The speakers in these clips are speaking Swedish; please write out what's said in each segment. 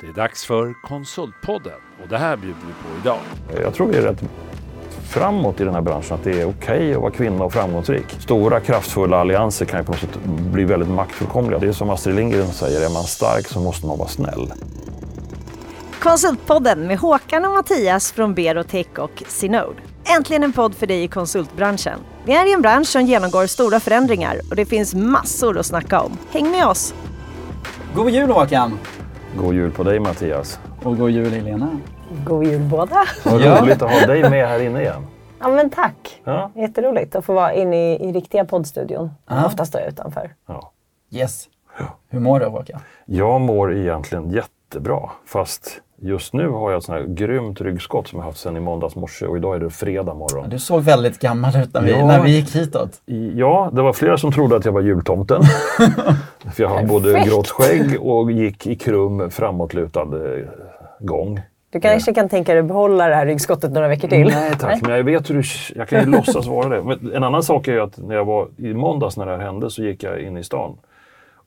Det är dags för Konsultpodden och det här bjuder vi på idag. Jag tror vi är rätt framåt i den här branschen, att det är okej att vara kvinna och framgångsrik. Stora kraftfulla allianser kan ju på något sätt bli väldigt maktfullkomliga. Det är som Astrid Lindgren säger, är man stark så måste man vara snäll. Konsultpodden med Håkan och Mattias från Berotech och Synode. Äntligen en podd för dig i konsultbranschen. Vi är i en bransch som genomgår stora förändringar och det finns massor att snacka om. Häng med oss! God jul Håkan! God jul på dig Mattias. Och god jul Helena. God jul båda! Vad Ja. roligt att ha dig med här inne igen. Ja men tack. Ja. Jätteroligt att få vara inne i, i riktiga poddstudion. Ja. Ofta står jag utanför. Ja. Yes. Hur mår du Håkan? Jag mår egentligen jättebra, fast just nu har jag ett sånt här grymt ryggskott som jag haft sedan i måndags morse och idag är det fredag morgon. Du såg väldigt gammal ut när vi, Ja. när vi gick hitåt. Ja, det var flera som trodde att jag var jultomten. För jag har både grått skägg och gick i krum framåtlutad eh, gång. Du kanske kan tänka dig att behålla det här ryggskottet några veckor till? Nej tack, men jag vet hur du, jag kan ju låtsas vara det. Men en annan sak är ju att när jag var i måndags när det här hände så gick jag in i stan.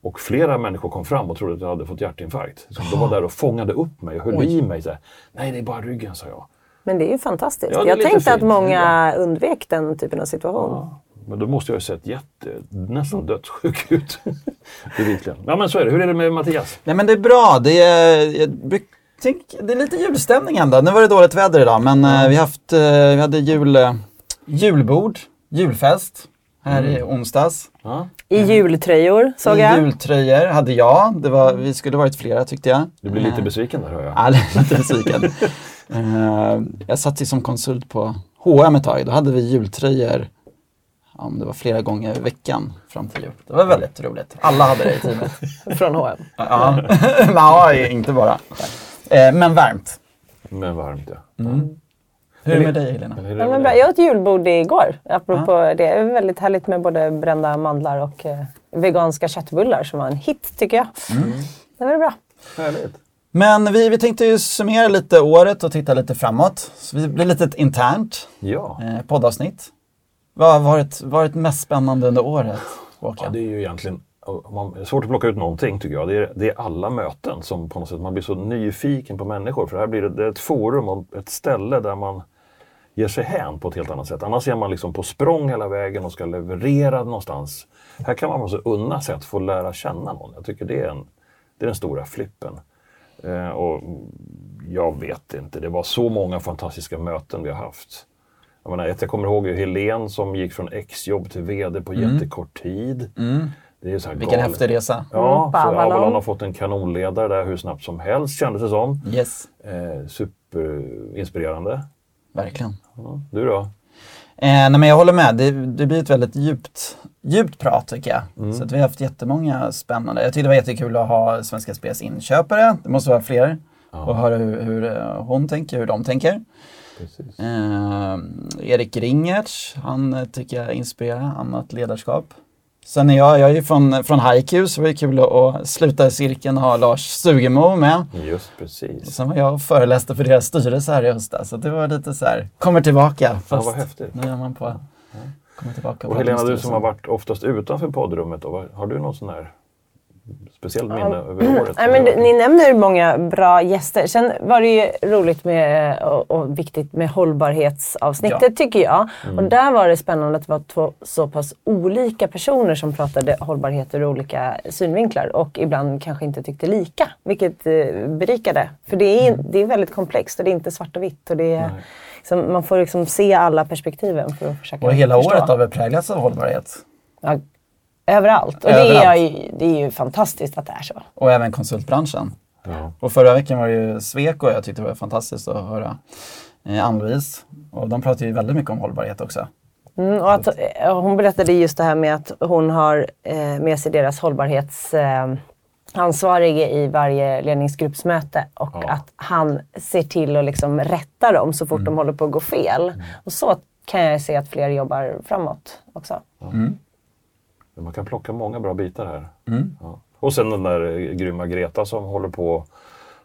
Och flera människor kom fram och trodde att jag hade fått hjärtinfarkt. Så de var där och fångade upp mig och höll i mig. Så här, Nej, det är bara ryggen, sa jag. Men det är ju fantastiskt. Ja, jag tänkte att fint. många undvek den typen av situation. Ja, men då måste jag ju sett jätte, nästan dödssjuk ut. Ja, men så är det. Hur är det med Mattias? Nej men det är bra. Det är, jag bruk- tänk, det är lite julstämning ändå. Nu var det dåligt väder idag men eh, vi, haft, eh, vi hade jul, eh, julbord, julfest här i onsdags. Ja, I jultröjor såg jag. Jultröjor hade jag. Det var, vi skulle varit flera tyckte jag. du blir lite Eh, besviken där hör jag. Ja, lite besviken. Eh, jag satt ju som konsult på H&M ett tag. Då hade vi jultröjor ja, om det var flera gånger i veckan fram till jul. Det var väldigt roligt. Alla hade det i teamet. Från H&M. ja, Nej, inte bara. Eh, men varmt. Men varmt ja. Hur är det med dig Helena? Det Ja, men bra. Jag åt julbord igår. Apropå det. är väldigt härligt med både brända mandlar och eh, veganska köttbullar som var en hit tycker jag. Det var bra. Härligt. Men vi, vi tänkte ju summera lite året och titta lite framåt. Så det blir lite ett internt Ja. eh, poddavsnitt. Vad har varit, varit mest spännande under året? Ja, det är ju egentligen man, det är svårt att plocka ut någonting tycker jag. Det är, det är alla möten som på något sätt, man blir så nyfiken på människor. För här blir det, det är ett forum och ett ställe där man ger sig hän på ett helt annat sätt. Annars är man liksom på språng hela vägen och ska leverera någonstans. Här kan man alltså unna sig att få lära känna någon. Jag tycker det är, en, det är den stora flippen. Eh, och jag vet inte, det var så många fantastiska möten vi har haft. Jag, menar, jag kommer ihåg Helen som gick från exjobb till VD på jättekort tid. Mm. Det är så här Vilken galet. häftig resa. Ja, Mm, så Avalon. Avalon har fått en kanonledare där hur snabbt som helst kändes det som. Yes, Eh, superinspirerande. verkligen. Ja, du då? Eh, nej, men jag håller med. Det, det blir ett väldigt djupt, djupt prat tycker jag. Så att vi har haft jättemånga spännande. Jag tyckte det var jättekul att ha Svenska Spels inköpare. Det måste vara fler. Och höra hur, hur eh, hon tänker, hur de tänker. Precis. Eh, Erik Ringertz, han eh, tycker jag inspirerar, annat ledarskap. Sen är jag, jag är ju från, från Haiku så det var kul att, sluta i cirkeln och ha Lars Stugemo med. Just Och precis. sen var jag och föreläste för deras styrelse här i höstas. Så det var lite så här, kommer tillbaka. Ja, Fast vad häftigt. nu är man på, kommer tillbaka. Och Helena, du som har varit oftast utanför poddrummet, då, har du något sån här speciellt minne Ja. över året? Nej, men ni nämner många bra gäster. Sen var det ju roligt med, och, och viktigt med hållbarhetsavsnittet Ja. tycker jag. Mm. Och där var det spännande att det var två så pass olika personer som pratade hållbarhet ur olika synvinklar och ibland kanske inte tyckte lika. Vilket eh, berikade. För det är, det är väldigt komplext och det är inte svart och vitt. Och det är, liksom, man får liksom se alla perspektiven för att försöka Och hela förstå. året har väl präglats av hållbarhet. Ja, överallt. Och Det, är, Överallt. ju- det är ju fantastiskt att det är så. Och även konsultbranschen. Ja. Och förra veckan var det ju Sweco jag tyckte det var fantastiskt att höra eh, Ann-Louise. Och de pratar ju väldigt mycket om hållbarhet också. Mm, och att, eh, hon berättade just det här med att hon har eh, med sig deras hållbarhetsansvarige eh, i varje ledningsgruppsmöte och Ja. att han ser till att liksom rätta dem så fort de håller på att gå fel. Och så kan jag se att fler jobbar framåt också. Man kan plocka många bra bitar här. Mm. Ja. Och sen den där eh, grymma Greta som håller på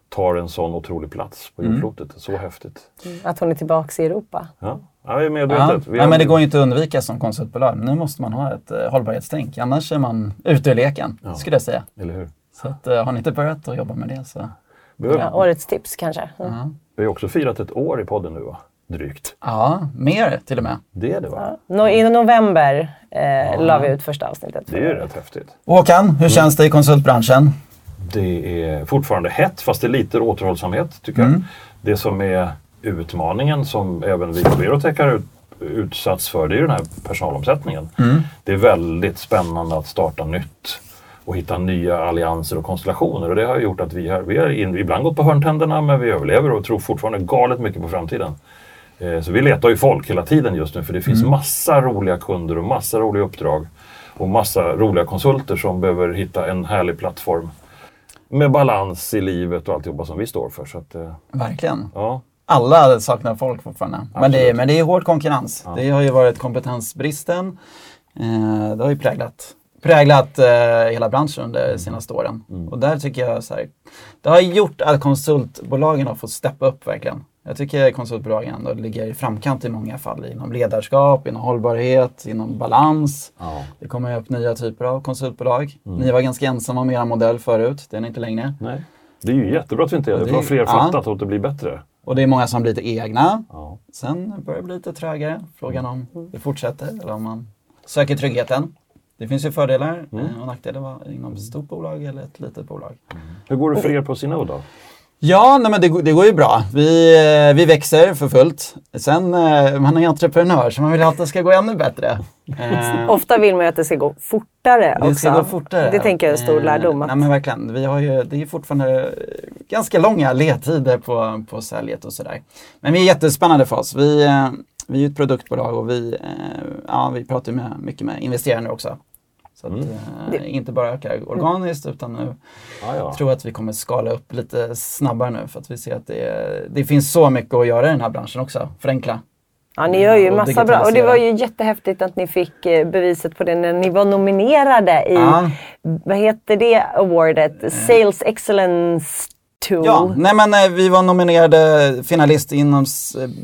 tar en sån otrolig plats på Mm. jordklotet. Så häftigt. Att hon är tillbaka i Europa. Ja, ja vi är Ja. medvetet. Vi Ja, men det går ju inte att undvika som konsultbolag. Nu måste man ha ett eh, hållbarhetstänk. Annars är man ute ur leken, Ja. skulle jag säga. Eller hur? Så att, eh, har ni inte börjat att jobba med det så... Vi har, Ja, årets tips kanske. Mm. vi har också firat ett år i podden nu va? Drygt. Ja, mer till och med. Det är det va? Nå, I november eh, la vi ut första avsnittet. Det är ju rätt häftigt. Håkan, hur känns det i konsultbranschen? Det är fortfarande hett fast det är lite återhållsamhet tycker jag. Det som är utmaningen som även vi på Berotech har ut, utsatts för det är ju den här personalomsättningen. Det är väldigt spännande att starta nytt och hitta nya allianser och konstellationer och det har gjort att vi har, vi har in, ibland gått på hörntänderna men vi överlever och tror fortfarande galet mycket på framtiden. Eh, Så vi letar ju folk hela tiden just nu för det finns massa roliga kunder och massa roliga uppdrag och massa roliga konsulter som behöver hitta en härlig plattform med balans i livet och alltihopa som vi står för. Så att, eh, Verkligen. ja. Alla saknar folk fortfarande. Men det, är, men det är hård konkurrens. Det har ju varit kompetensbristen. Eh, det har ju präglat, präglat eh, hela branschen under de senaste åren. Och där tycker jag så här, det har gjort att konsultbolagen har fått steppa upp verkligen. Jag tycker konsultbolagen ändå ligger i framkant i många fall inom ledarskap, inom hållbarhet, inom balans. Ja. Det kommer upp nya typer av konsultbolag. Ni var ganska ensamma med er modell förut, det är ni inte längre. Nej. Det är ju jättebra att vi inte är det. det är- fler ja. fattat och att det blir bättre. Och det är många som har blivit egna. Ja. Sen börjar det bli lite trögare. Frågan om det fortsätter eller om man söker tryggheten. Det finns ju fördelar eh, och nackdelar inom ett stort bolag eller ett litet bolag. Hur går det för er på Synode då? Ja, nej, men det, går- det går ju bra. Vi, eh, vi växer för fullt. Sen, eh, man är entreprenör så man vill att det ska gå ännu bättre. Eh, Ofta vill man ju att det ska gå fortare det också. ska gå fortare. Det tänker jag är en stor lärdom. Att, Nej men verkligen. Vi har ju, det är fortfarande ganska långa ledtider på, på säljet och sådär. Men vi är jättespännande för oss. Vi, vi är ett produktbolag och vi, ja, vi pratar med, mycket med investerare nu också. Så att, eh, inte bara öka organiskt utan nu Ja, ja. tror att vi kommer skala upp lite snabbare nu för att vi ser att det, det finns så mycket att göra i den här branschen också. Förenkla. ja, ni gör ju och massa bra. Och det var ju jättehäftigt att ni fick eh, beviset på det när ni var nominerade i, Ja. vad heter det awardet? Sales Excellence Tool. Ja, nej men eh, vi var nominerade finalist inom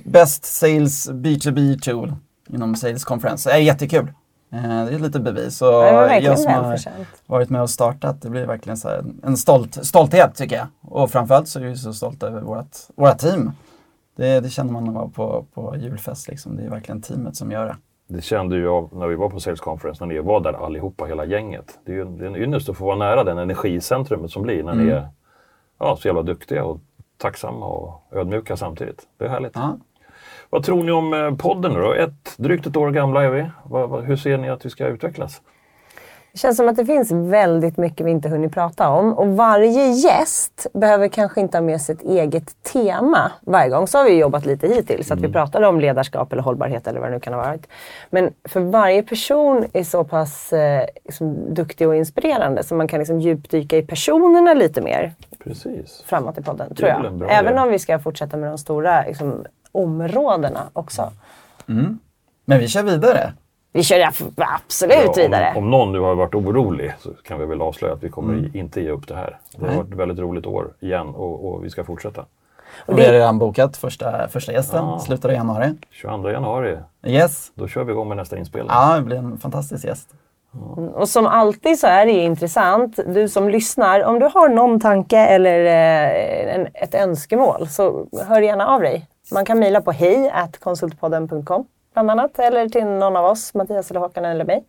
Best Sales B2B Tool inom Sales Conference. Det är jättekul. Eh, Det är lite bevis. Verkligen jag som har varit med och startat, det blir verkligen så här en stolt, stolthet tycker jag. Och framförallt så är vi så stolta över vårt, våra team. Det, det känner man när man var på, på julfest. Liksom. Det är verkligen teamet som gör det. Det kände ju jag när vi var på Sales Conference, när ni var där allihopa, hela gänget. Det är ju en, det är en ynnest att få vara nära den energicentrumet som blir när ni är ja, så jävla duktiga och tacksamma och ödmjuka samtidigt. Det är härligt. Ja. Vad tror ni om eh, podden då? Ett, drygt ett år gamla är vi. Hur ser ni att vi ska utvecklas? Det känns som att det finns väldigt mycket vi inte hunnit prata om. Och varje gäst behöver kanske inte ha med sig ett eget tema varje gång. Så har vi jobbat lite hittills. Att vi pratade om ledarskap eller hållbarhet eller vad det nu kan ha varit. Men för varje person är så pass eh, liksom, duktig och inspirerande så man kan liksom djupdyka i personerna lite mer Precis. framåt i podden. Tror jag. Även idé. om vi ska fortsätta med de stora liksom, områdena också. Men vi kör vidare. Vi kör absolut vidare. Om, om någon nu har varit orolig så kan vi väl avslöja att vi kommer Mm. inte ge upp det här. Det har varit ett väldigt roligt år igen och, och vi ska fortsätta. Och vi har redan bokat första, första gästen, slutet av januari. 22 januari, Yes. då kör vi igång med nästa inspelning. Ja, det blir en fantastisk gäst. Och som alltid så är det ju intressant, du som lyssnar, om du har någon tanke eller eh, en, ett önskemål så hör gärna av dig. Man kan mejla på hej konsultpodden.com bland annat eller till någon av oss, Mattias eller Håkan eller mig.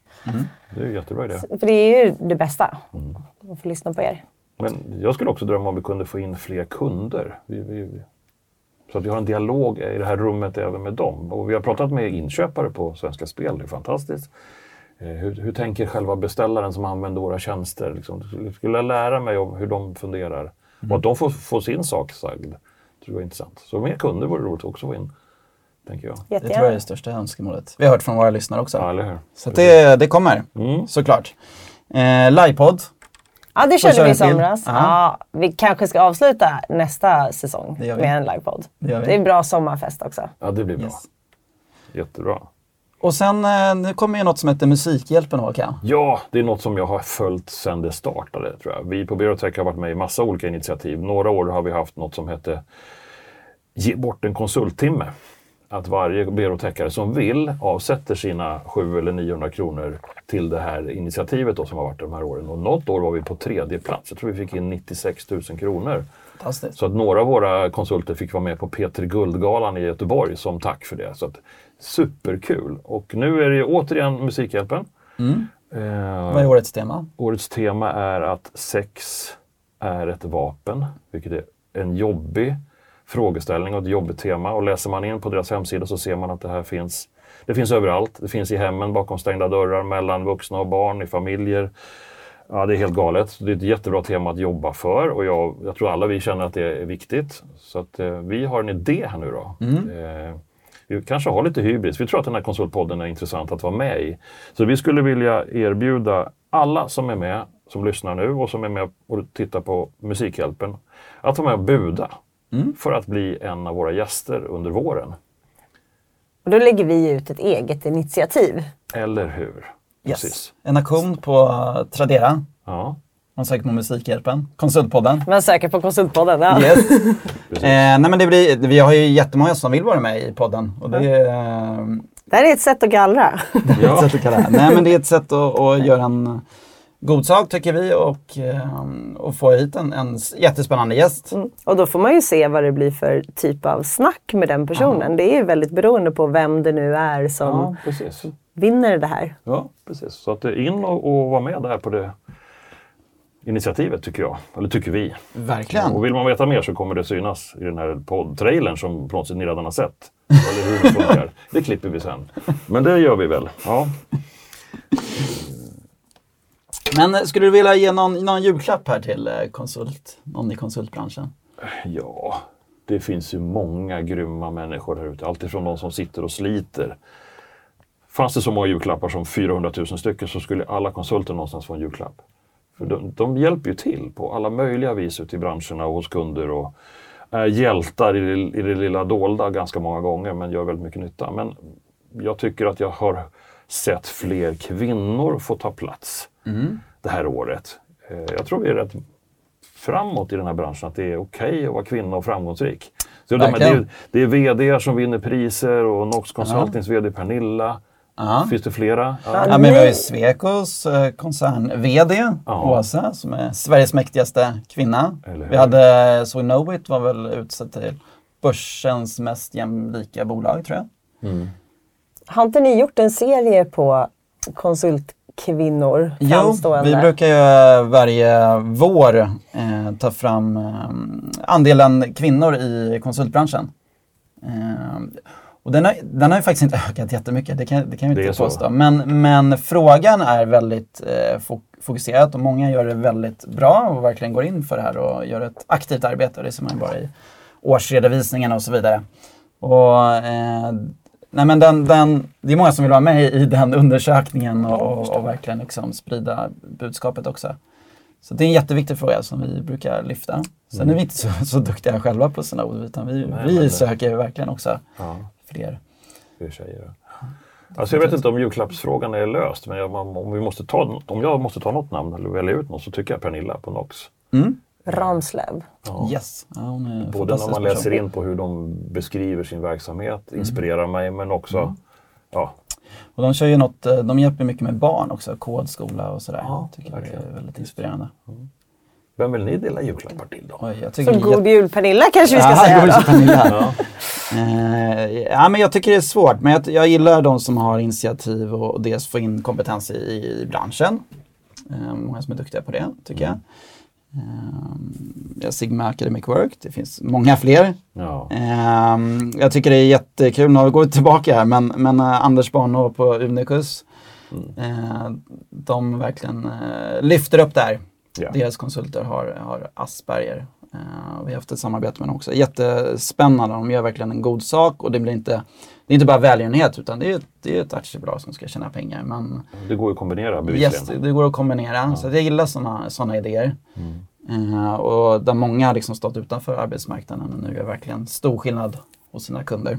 Det är ju jättebra idé. För det är ju det bästa, att få lyssna på er. Men jag skulle också drömma om vi kunde få in fler kunder. Vi, vi, så att vi har en dialog i det här rummet även med dem. Och vi har pratat med inköpare på Svenska Spel, det är fantastiskt. Eh, Hur, hur tänker själva beställaren som använder våra tjänster? Liksom, skulle- jag lära mig om hur de funderar? Och att de får, får sin sak sagd, tror jag är intressant. Så mer kunder vore roligt också att få in, tänker jag. Det tror jag är Jättegärna. det största önskemålet. Vi har hört från våra lyssnare också. Ja, eller hur? Så det, det kommer, Mm. såklart. Eh, Livepodd, Ja, det körde vi i somras. Ja. Vi kanske ska avsluta nästa säsong Det med en livepodd. Det. Det är bra sommarfest också. Ja, det blir bra. Yes. Jättebra. Och sen eh, nu kommer ju något som heter Musikhjälpen Håkan. Ja, det är något som jag har följt sedan det startade. tror jag. Vi på Berotech har varit med i massa olika initiativ. Några år har vi haft något som hette Ge bort en konsulttimme att varje byråtäckare som vill avsätter sina 700 eller 900 kronor till det här initiativet då, som har varit de här åren. Och något år var vi på tredje plats. Jag tror vi fick in 96 000 kronor. Så att några av våra konsulter fick vara med på Peter Guldgalan i Göteborg som tack för det. Så att, superkul! Och nu är det återigen Musikhjälpen. Eh, Vad är årets tema? Årets tema är att sex är ett vapen, vilket är en jobbig frågeställning och ett jobbigt tema. Och läser man in på deras hemsida så ser man att det här finns. Det finns överallt. Det finns i hemmen, bakom stängda dörrar, mellan vuxna och barn, i familjer. Ja, det är helt galet. Det är ett jättebra tema att jobba för och jag, jag tror alla vi känner att det är viktigt. Så att eh, vi har en idé här nu då. Eh, vi kanske har lite hybris. Vi tror att den här konsultpodden är intressant att vara med i. Så vi skulle vilja erbjuda alla som är med, som lyssnar nu och som är med och tittar på Musikhjälpen, att vara med och buda för att bli en av våra gäster under våren. Och då lägger vi ut ett eget initiativ. Eller hur? Yes. Precis. En auktion på uh, Tradera. Ja, Man söker på Musikhjälpen. Konsultpodden. Man söker på Konsultpodden. Ja. Yes. eh, nej men det blir, vi har ju jättemånga som vill vara med i podden. Och det är eh, Det här är ett sätt att gallra. ett sätt att. Nej men det är ett sätt att, att göra en god sak tycker vi och, eh, och få hit en, en jättespännande gäst. Mm. Och då får man ju se vad det blir för typ av snack med den personen. Det är ju väldigt beroende på vem det nu är som ja, vinner det här. Ja, precis. Så att är in och, och vara med där på det initiativet tycker jag. Eller tycker vi. Verkligen. Och vill man veta mer så kommer det synas i den här podd-trailern som på något sätt ni redan har sett. Eller hur det funkar. Det klipper vi sen. Men det gör vi väl. Ja. Men eh, skulle du vilja ge någon, någon julklapp här till eh, konsult, någon i konsultbranschen? ja, det finns ju många grymma människor här ute. Alltifrån de som sitter och sliter. Fanns det så många julklappar som 400 000 stycken så skulle alla konsulter någonstans få en julklapp. För de, de hjälper ju till på alla möjliga vis ute i branscherna och hos kunder och är hjältar i det, i det lilla dolda ganska många gånger men gör väldigt mycket nytta. Men jag tycker att jag har sett fler kvinnor få ta plats det här året. Eh, Jag tror vi är rätt framåt i den här branschen, att det är okej att vara kvinna och framgångsrik. Så de, det, är, det är VD som vinner priser och Nox Consultings VD Pernilla. Ja. Finns det flera? Ja. Ja, men vi har ju Swecos eh, koncern-VD, Ja. Åsa, som är Sveriges mäktigaste kvinna. Vi hade So Know It var väl utsett till börsens mest jämlika bolag, tror jag. Har inte ni gjort en serie på konsultkvinnor? Jo, vi brukar ju eh, varje vår eh, ta fram eh, andelen kvinnor i konsultbranschen. Eh, och den har, den har ju faktiskt inte ökat jättemycket, det kan, det kan vi inte påstå. Men, men frågan är väldigt eh, fok- fokuserad och många gör det väldigt bra och verkligen går in för det här och gör ett aktivt arbete. Det ser man ju bara i årsredovisningarna och så vidare. Och, eh, nej men den, den, det är många som vill vara med i, den undersökningen och, och, och verkligen liksom sprida budskapet också. Så det är en jätteviktig fråga som vi brukar lyfta. Sen är vi inte så, så duktiga själva på Snode utan vi, Nej, vi men söker verkligen också Ja, fler. är tjejer. Alltså jag vet inte om julklappsfrågan är löst, men jag, om, vi måste ta, om jag måste ta något namn eller välja ut något så tycker jag Pernilla på Nox. Mm. Ramslöv. Ja. Yes. Ja, hon är en Både när man läser person. in på hur de beskriver sin verksamhet, inspirerar mig, men också ja, Och de kör ju något, eh, de hjälper mycket med barn också, kodskola och sådär. Ja, tycker jag är väldigt inspirerande. Vem vill ni dela julklappar till då? Oj, jag tycker Så god jul Pernilla kanske vi ska Ja, säga god då. jul Pernilla. Ja. Eh, ja, men jag tycker det är svårt, men jag, jag gillar de som har initiativ och, och dels få in kompetens i, i branschen. Eh, många som är duktiga på det, tycker jag. Ja, Sigma Academic Work, det finns många fler. Ja. Eh, jag tycker det är jättekul, nu går vi tillbaka här, men, men eh, Anders Barnå på Unicus, eh, de verkligen eh, lyfter upp där. Ja. Deras konsulter har, har Asperger. Vi har haft ett samarbete med dem också. Jättespännande, de gör verkligen en god sak och det blir inte, det är inte bara välgörenhet utan det är, det är ett aktiebolag som ska tjäna pengar. Men Det går att kombinera bevisligen. yes, det går att kombinera. Så jag gillar sådana såna idéer. Eh, och där många har liksom stått utanför arbetsmarknaden och nu gör verkligen stor skillnad hos sina kunder.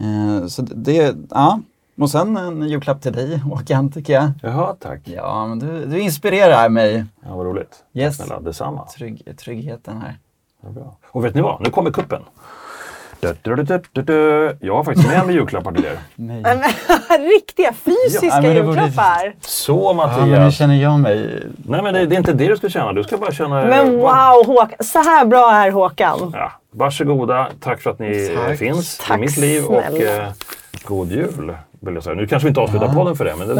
Eh, så det, ja. Och sen en julklapp till dig Håkan tycker jag. Jaha, tack. Ja, men du, du inspirerar mig. Ja, vad roligt. Yes. Snälla, detsamma. Trygg, tryggheten här. Ja, bra. Och vet ni vad? Nu kommer kuppen. Jag har faktiskt med mig julklappar till er. Nej. Riktiga fysiska Ja, men det borde- julklappar! Så Ja, men nu Mattias! känner jag mig... Nej men det, det är inte det du ska känna. Du ska bara känna... Men wow Håkan, så här bra är Håkan. Ja, varsågoda. Tack för att ni Tack. finns Tack i mitt liv. Och snälla. eh, god jul. Vill jag säga. Nu kanske vi inte avslutar podden för det, men du,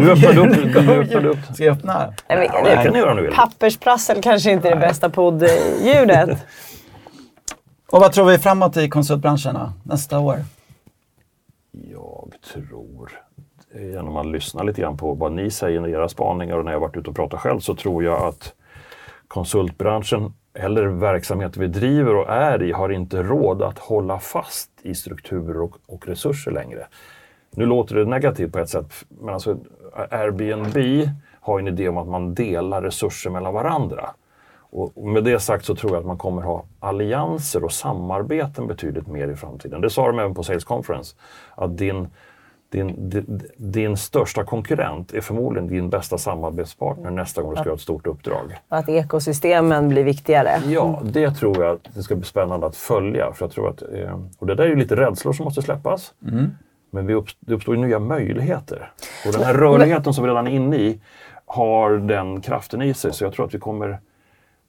du öppnade upp. Du upp. Ska jag öppna? Nej, men- Ja, det kan ni göra om ni vill. Pappersprassel kanske inte är det bästa poddljudet. Och vad tror vi framåt i konsultbranschen nästa år? Jag tror, genom att lyssna lite grann på vad ni säger i era spaningar och när jag varit ute och pratat själv, så tror jag att konsultbranschen eller verksamheter vi driver och är i har inte råd att hålla fast i strukturer och, och resurser längre. Nu låter det negativt på ett sätt, men alltså Airbnb har en idé om att man delar resurser mellan varandra. Och med det sagt så tror jag att man kommer ha allianser och samarbeten betydligt mer i framtiden. Det sa de även på Sales Conference. Att din, din, din, din största konkurrent är förmodligen din bästa samarbetspartner nästa gång du ska göra ett stort uppdrag. Och att ekosystemen blir viktigare. Ja, det tror jag att det ska bli spännande att följa. För jag tror att, eh, och det där är ju lite rädslor som måste släppas. Men vi uppst- det uppstår ju nya möjligheter. Och den här rörligheten som vi redan är inne i har den kraften i sig. Så jag tror att vi kommer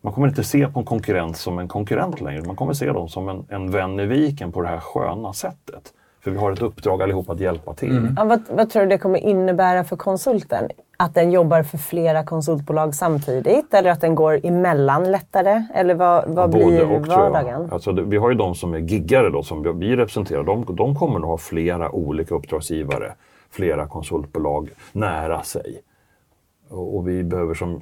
man kommer inte se på en konkurrent som en konkurrent längre. Man kommer se dem som en, en vän i viken på det här sköna sättet. För vi har ett uppdrag allihop att hjälpa till. Ja, vad, vad tror du det kommer innebära för konsulten? Att den jobbar för flera konsultbolag samtidigt? Eller att den går emellan lättare? Eller vad, vad Både blir och, vardagen? Alltså, det, vi har ju de som är giggare då, som vi- vi representerar. De, de kommer att ha flera olika uppdragsgivare, flera konsultbolag nära sig. Och, och vi behöver som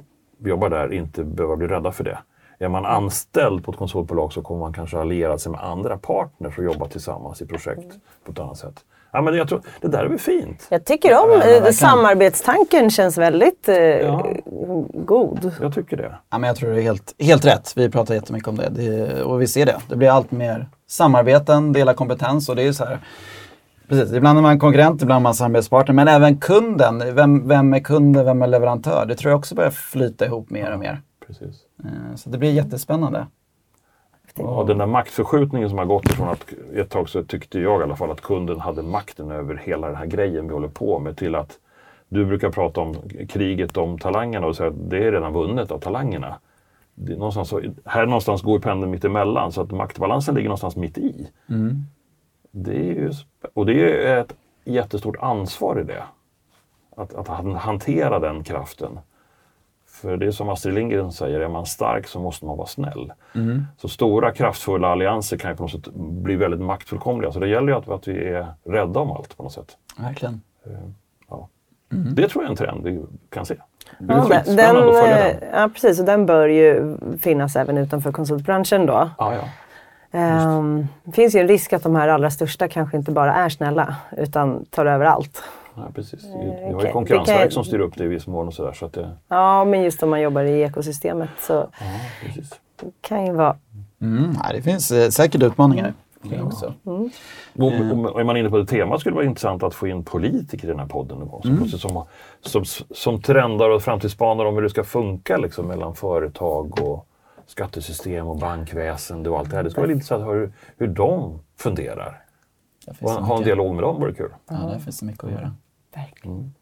jobbar där inte behöva bli rädda för det. Är man anställd på ett konsultbolag så kommer man kanske alliera sig med andra partners och jobba tillsammans i projekt på ett annat sätt. Ja, men jag tror, det där är väl fint? Jag tycker om men eh, verkligen. samarbetstanken känns väldigt eh, Ja. god. Jag tycker det. Ja, men jag tror det är helt, helt rätt. Vi pratar jättemycket om det. det och vi ser det. Det blir allt mer samarbeten, dela kompetens och det är så här. Precis, ibland är man konkurrent, ibland är man samarbetspartner. Men även kunden. Vem, vem är kunden, vem är leverantör? Det tror jag också börjar flyta ihop mer och mer. Precis. Eh, Så det blir jättespännande. Ja, den där maktförskjutningen som har gått ifrån att ett tag så tyckte jag i alla fall att kunden hade makten över hela den här grejen vi håller på med till att du brukar prata om kriget om talangerna och säga att det är redan vunnet av talangerna. Det är någonstans här någonstans går pendeln mitt emellan så att maktbalansen ligger någonstans mitt i. Det är ju, och det är ett jättestort ansvar i det. Att, att han- hantera den kraften. För det är som Astrid Lindgren säger, är man stark så måste man vara snäll. Så stora kraftfulla allianser kan ju på något sätt bli väldigt maktfullkomliga. Så det gäller ju att, att vi är rädda om allt på något sätt. Verkligen. Ja. Det tror jag är en trend vi kan se. Ja, den, att följa eh, den. ja, precis. Och den bör ju finnas även utanför konsultbranschen då. Ja, ja. Ehm, Det finns ju en risk att de här allra största kanske inte bara är snälla utan tar över allt. Ja, precis. Vi, vi har ju Det konkurrensverk jag- som styr upp det i viss mån och sådär. Så att det, Ja, men just om man jobbar i ekosystemet så ja, precis. kan ju vara... Mm, nej, det finns eh, säkert utmaningar. kring också. Och, och, är man inne på det temat skulle det vara intressant att få in politiker i den här podden någon gång. Som, plötsligt som, som, som trendar och framtidsspanar om hur det ska funka liksom, mellan företag och skattesystem och bankväsende och allt det här. Det skulle vara intressant att höra hur, hur de funderar. Och ha en dialog med dem vore kul. Ja, det finns så mycket att göra. Verkligen.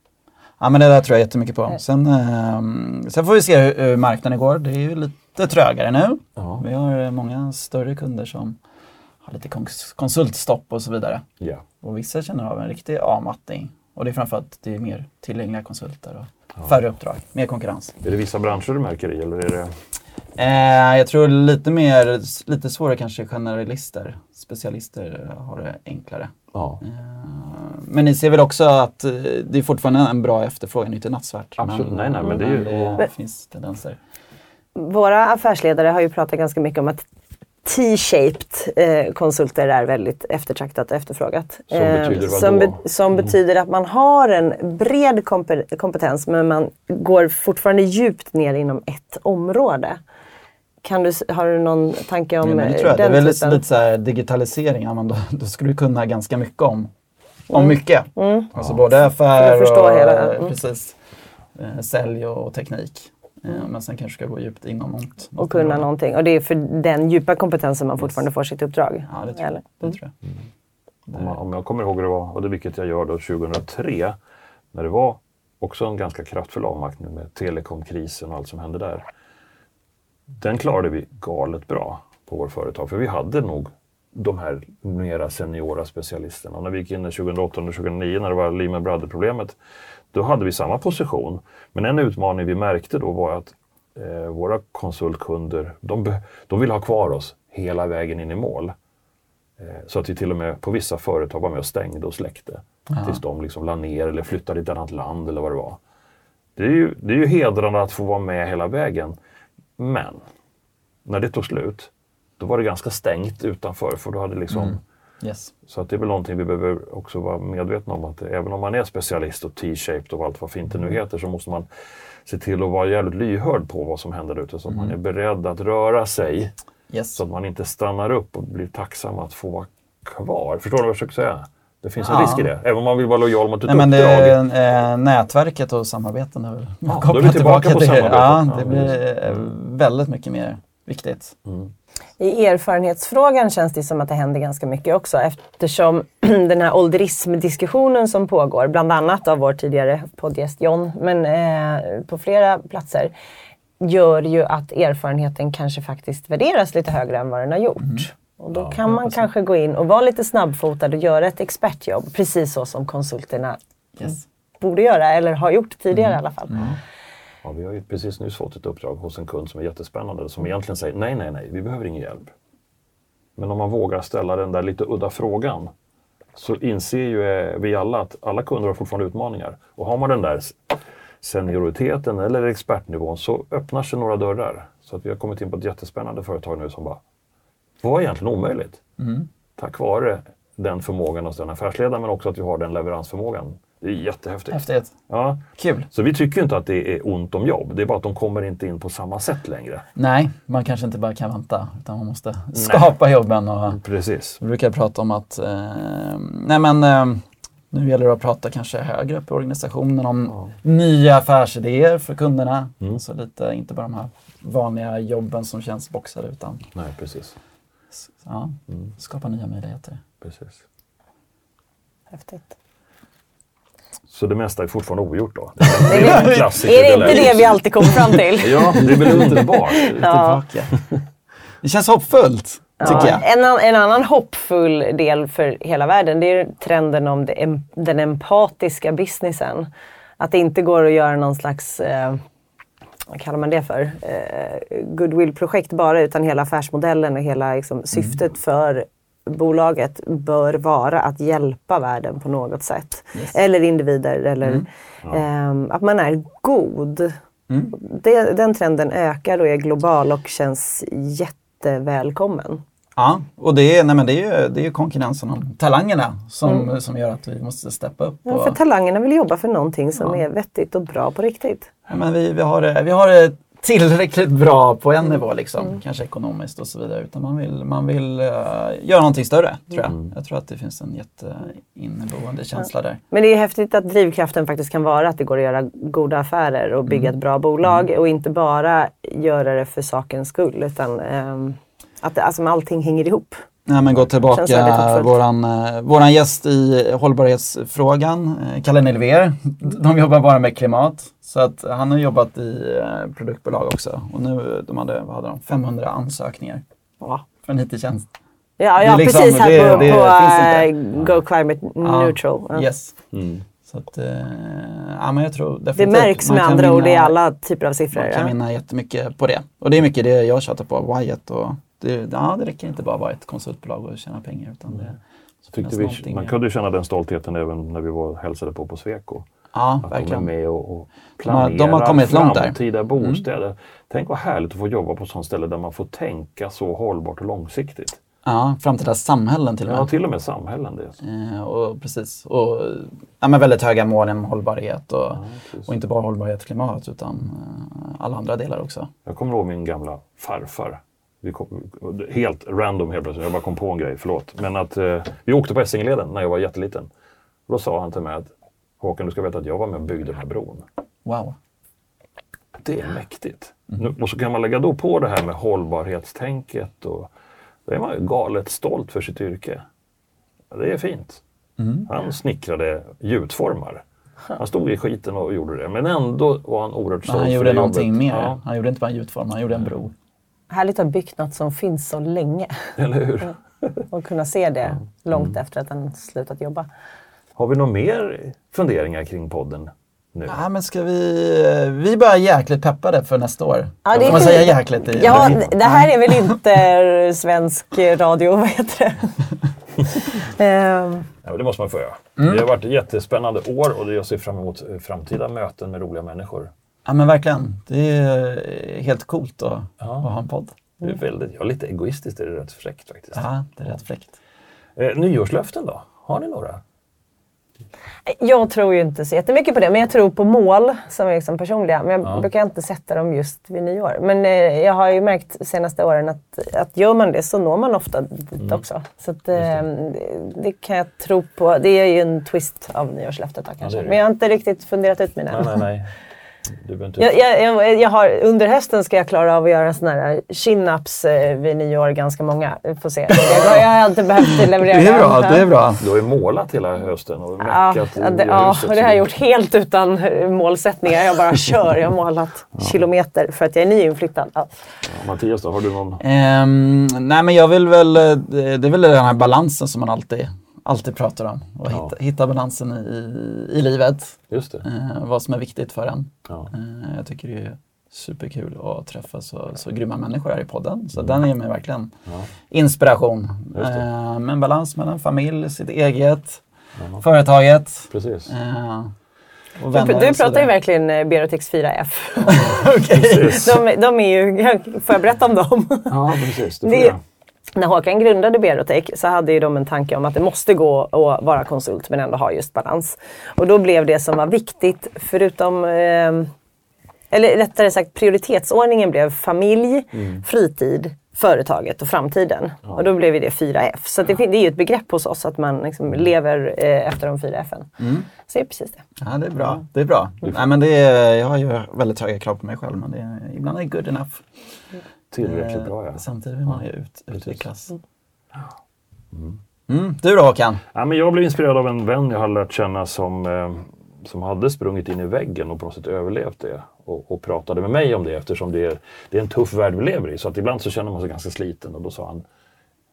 Ja, men det där tror jag jättemycket på. Sen, ehm, sen får vi se hur, hur marknaden går. Det är ju lite trögare nu. Ja. Vi har eh, många större kunder som har lite kons- konsultstopp och så vidare. Ja. Och vissa känner av en riktig avmattning. Och det är framförallt det är mer tillgängliga konsulter och färre uppdrag, mer konkurrens. Är det vissa branscher du märker i eller är det... Eh, jag tror lite mer, lite svårare kanske generalister. Specialister har det enklare. Ja. Eh, Men ni ser väl också att eh, det är fortfarande en bra efterfrågan, inte nattsvart. Absolut. Nej, nej, men det är ju- det finns tendenser. Våra affärsledare har ju pratat ganska mycket om att T-shaped eh, konsulter är väldigt eftertraktat och efterfrågat. Som Eh, betyder vad som, be- som betyder att man har en bred kompe- kompetens men man går fortfarande djupt ner inom ett område. Kan du, har du någon tanke om Ja, men det eh, tror jag. Det är den väl typen? lite så här digitalisering, ja, men då, då skulle du kunna ganska mycket om, om mycket. Alltså både affär För att förstå och hela- eh, mm. precis, eh, sälj och teknik. Eh, Men sen kanske ska gå djupt inom något. något Och kunna område. någonting. Och det är för den djupa kompetensen man fortfarande får sitt uppdrag. Ja, det tror jag. Eller? Det tror jag. Om, man, om jag kommer ihåg hur det var, och det vilket jag gör då 2003, när det var också en ganska kraftfull avmaktning med telekomkrisen och allt som hände där. Den klarade vi galet bra på vårt företag, för vi hade nog de här mera seniora specialisterna. Och när vi gick in i 2008 och 2009 när det var Lehman Brothers-problemet, då hade vi samma position. Men en utmaning vi märkte då var att eh, våra konsultkunder, de, de ville ha kvar oss hela vägen in i mål. Eh, Så att vi till och med på vissa företag var med och stängde och släckte. Tills de liksom la ner eller flyttade till ett annat land eller vad det var. Det är, ju, det är ju hedrande att få vara med hela vägen. Men när det tog slut, då var det ganska stängt utanför. För då hade liksom, Yes. Så att det är väl någonting vi behöver också vara medvetna om. att Även om man är specialist och T-shaped och allt vad fint det nu heter så måste man se till att vara jävligt lyhörd på vad som händer ute. Så att man är beredd att röra sig. Yes. Så att man inte stannar upp och blir tacksam att få vara kvar. Förstår du vad jag försöker säga? Det finns en Ja. risk i det. Även om man vill vara lojal mot ett Nej, men uppdrag. det, eh, nätverket och samarbeten är är vi kopplat tillbaka på till det. Ja, Ja, det blir eh, väldigt mycket mer viktigt. I erfarenhetsfrågan känns det som att det händer ganska mycket också eftersom den här ålderismdiskussionen som pågår, bland annat av vår tidigare poddgäst John, men eh, på flera platser, gör ju att erfarenheten kanske faktiskt värderas lite högre än vad den har gjort. Och då kan man kanske gå in och vara lite snabbfotad och göra ett expertjobb, precis så som konsulterna Yes. borde göra, eller har gjort tidigare i alla fall. Ja, vi har ju precis nyss fått ett uppdrag hos en kund som är jättespännande som egentligen säger nej, nej, nej, vi behöver ingen hjälp. Men om man vågar ställa den där lite udda frågan så inser ju eh, vi alla att alla kunder har fortfarande utmaningar. Och har man den där senioriteten eller expertnivån så öppnar sig några dörrar. Så att vi har kommit in på ett jättespännande företag nu som bara var egentligen omöjligt. Tack vare den förmågan hos den affärsledaren men också att vi har den leveransförmågan. Det är jättehäftigt. Häftigt. Ja. Kul. Så vi tycker inte att det är ont om jobb. Det är bara att de kommer inte in på samma sätt längre. Nej, man kanske inte bara kan vänta utan man måste skapa jobben. Och, Precis. vi brukar prata om att eh, nej men, eh, nu gäller det att prata kanske högre upp i organisationen om nya affärsidéer för kunderna. Så lite, inte bara de här vanliga jobben som känns boxade utan Nej, precis. ja, skapa nya möjligheter. precis. Häftigt. Så det mesta är fortfarande ogjort då? Det är en klassiker. Är det inte det vi alltid kommer fram till? Ja, det är väl underbart. Tillbaka. Det känns hoppfullt, tycker jag. En, en annan hoppfull del för hela världen det är trenden om det, den empatiska businessen. Att det inte går att göra någon slags, eh, vad kallar man det för, eh, goodwill-projekt bara utan hela affärsmodellen och hela liksom, syftet för bolaget bör vara att hjälpa världen på något sätt. Eller individer eller ehm, att man är god. Det, den trenden ökar och är global och känns jättevälkommen. Ja, och det är, nej men det är ju det är ju konkurrensen om talangerna som, som gör att vi måste steppa upp. Ja, för talangerna vill jobba för någonting som är vettigt och bra på riktigt. Ja, men vi, vi, har vi har tillräckligt bra på en nivå, liksom. kanske ekonomiskt och så vidare. Utan man vill, man vill eh, göra någonting större, tror jag. Jag tror att det finns en jätteinneboende känsla där. Men det är häftigt att drivkraften faktiskt kan vara att det går att göra goda affärer och bygga ett bra bolag och inte bara göra det för sakens skull utan ehm, att det, alltså, allting hänger ihop. Nej, men gå tillbaka, våran, eh, våran gäst i hållbarhetsfrågan, eh, Kalle Nelver, de jobbar bara med klimat. Så att han har jobbat i eh, produktbolag också. Och nu, de hade, vad hade de, 500 ansökningar Ja, för en IT-tjänst. ja, ja liksom- precis här det- på, det på eh, Go Climate Neutral. Ja. Yes. Mm. Så att, ja, men jag tror Det märks man med kan andra ord i alla typer av siffror. Man kan Ja. vinna jättemycket på det. Och det är mycket det jag tjatar på, Wyatt. Och det, ja, det räcker inte bara att vara ett konsultbolag och tjäna pengar. Utan det, finns vi, man kunde känna den stoltheten även när vi var hälsade på på Sweco. Ja, Att de är verkligen. med och, och De har- planerar de har kommit långt där. Mm. framtida bostäder. Tänk vad härligt att få jobba på ett sånt ställe där man får tänka så hållbart och långsiktigt. Ja, framtida samhällen till och med. Ja, till och med samhällen. Det. Eh, och precis. Och ja, men väldigt höga mål inom hållbarhet. Och, precis. och inte bara hållbarhet och klimat utan eh, alla andra delar också. Jag kommer ihåg min gamla farfar. Helt random helt plötsligt, jag bara kom på en grej, förlåt. Men att eh, vi åkte på Essingeleden när jag var jätteliten. Och då sa han till mig att Håkan, du ska veta att jag var med och byggde den här bron. Wow. Det är mäktigt. Nu- Och så kan man lägga då på det här med hållbarhetstänket och då är man ju galet stolt för sitt yrke. Det är fint. Han snickrade gjutformar. Han stod i skiten och gjorde det, men ändå var han oerhört Men stolt han gjorde någonting jobbet. mer. Ja, Han gjorde inte bara en gjutform, han gjorde en bro. Härligt att ha byggt något som finns så länge eller hur? och kunna se det långt efter att den slutat jobba. Har vi några mer funderingar kring podden nu? Ja, men ska vi... Vi börjar jäkligt peppade för nästa år. Ja, det är Får man säga jäkligt? I, Ja, det här är väl inte svensk radio, vad heter det? Ehm, Ja, men det måste man få göra. Mm. Det har varit ett jättespännande år och jag ser fram emot framtida möten med roliga människor. Ja, men verkligen. Det är helt coolt att, att ha en podd. Det är väldigt, ja, lite egoistiskt är det rätt fräckt faktiskt. Ja, det är rätt fräckt. Eh, nyårslöften då? Har ni några? Jag tror ju inte så jättemycket på det, men jag tror på mål som är liksom personliga. Men jag brukar inte sätta dem just vid nyår. Men eh, jag har ju märkt de senaste åren att, att gör man det så når man ofta dit också. Så att, eh, det. det kan jag tro på. Det är ju en twist av nyårslöftet då, kanske. det. Men jag har inte riktigt funderat ut mina Nej, nej, nej. Inte... Jag, jag, jag, har, under hösten ska jag klara av att göra såna här chin-ups eh, vid nyår, ganska många. Vi får se. Jag, jag har inte behövt leverera Det är bra, det är bra. Du har ju målat hela hösten och Ja, meckat ja, det, ja, och det har jag gjort helt utan eh, målsättningar. Jag bara kör. Jag har målat kilometer för att jag är nyinflyttad. Ja. Ja, Mattias då, har du någon? Ehm, nej men jag vill väl, eh, det det är väl den här balansen som man alltid, alltid pratar om. Och Ja. hitta, hitta balansen i, i livet. Just det. Eh, vad som är viktigt för en. Ja. Eh, jag tycker det är superkul att träffa så, så grymma människor här i podden. Så den ger mig verkligen inspiration. Just det. Eh, med en balans mellan familj, sitt eget, företaget. Precis. Eh, Du, vänner du pratar ju verkligen eh, Berotex 4F. Precis. De, de är ju, får jag berätta om dem? Ja, precis. Det får Det- jag. När Håkan grundade Berotech så hade ju de en tanke om att det måste gå att vara konsult men ändå ha just balans. Och då blev det som var viktigt, förutom eh, eller rättare sagt prioritetsordningen blev familj, fritid, företaget och framtiden. Och då blev det 4F. Så det, det är ju ett begrepp hos oss att man liksom lever eh, efter de fyra F'n. Så det är precis det. Ja, det är bra. Det är bra. Nej, men det är, jag har ju väldigt höga krav på mig själv, men det är, ibland är good enough. Tillräckligt bra, ja. Eh, Samtidigt vill man ju ut, utvecklas. Mm. Du då Håkan? Ja, men jag blev inspirerad av en vän jag har lärt känna som, eh, som hade sprungit in i väggen och på något sätt överlevt det. Och, och pratade med mig om det eftersom det är, det är en tuff värld vi lever i. Så att ibland så känner man sig ganska sliten. Och då sa han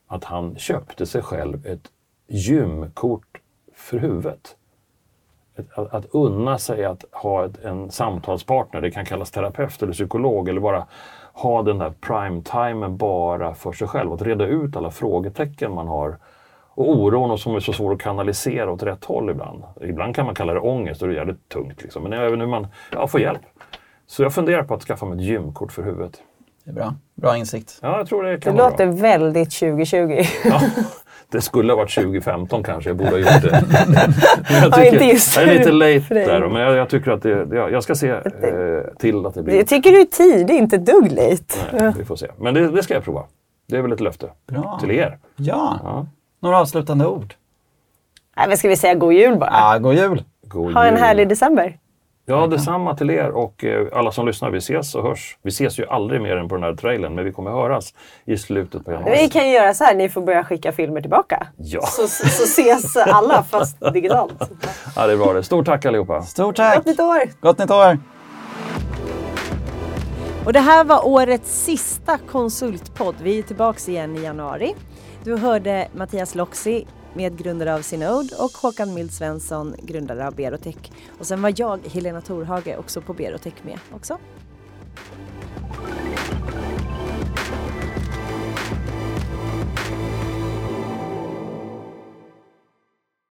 att han köpte sig själv ett gymkort för huvudet. Ett, att, att unna sig att ha ett, en samtalspartner, det kan kallas terapeut eller psykolog eller bara ha den där prime-timen bara för sig själv. Att reda ut alla frågetecken man har och oron och som är så svår att kanalisera åt rätt håll ibland. Ibland kan man kalla det ångest och det är jävligt tungt. Liksom. Men även hur man ja, får hjälp. Så jag funderar på att skaffa mig ett gymkort för huvudet. Det är bra. Bra insikt. Ja, jag tror det Det kan vara låter bra. väldigt 2020. Ja, det skulle ha varit 2015 kanske, jag borde ha gjort det. Men jag, Ja, inte just jag är lite late där, men jag, jag tycker att det, jag, jag ska se eh, till att det blir... Jag tycker du är tidig, inte ett dugg late. Nej, vi får se. Men det, det ska jag prova. Det är väl ett löfte Bra. till er. Ja. Ja. Några avslutande ord? Nej, men ska vi säga god jul bara? Ja, god jul! God Ha en jul. härlig december. Ja, detsamma till er och eh, alla som lyssnar. Vi ses och hörs. Vi ses ju aldrig mer än på den här trailern, men vi kommer höras i slutet på januari. Vi kan ju göra så här, ni får börja skicka filmer tillbaka. Ja. Så, så, ses alla fast digitalt. Ja, det är bra det. Stort tack allihopa. Stort tack! Gott nytt år! Gott nytt år! Och det här var årets sista konsultpodd. Vi är tillbaks igen i januari. Du hörde Mattias Loxi, medgrundare av Synode och Håkan Mild Svensson, grundare av Berotech. Och sen var jag, Helena Torhage, också på Berotech med också.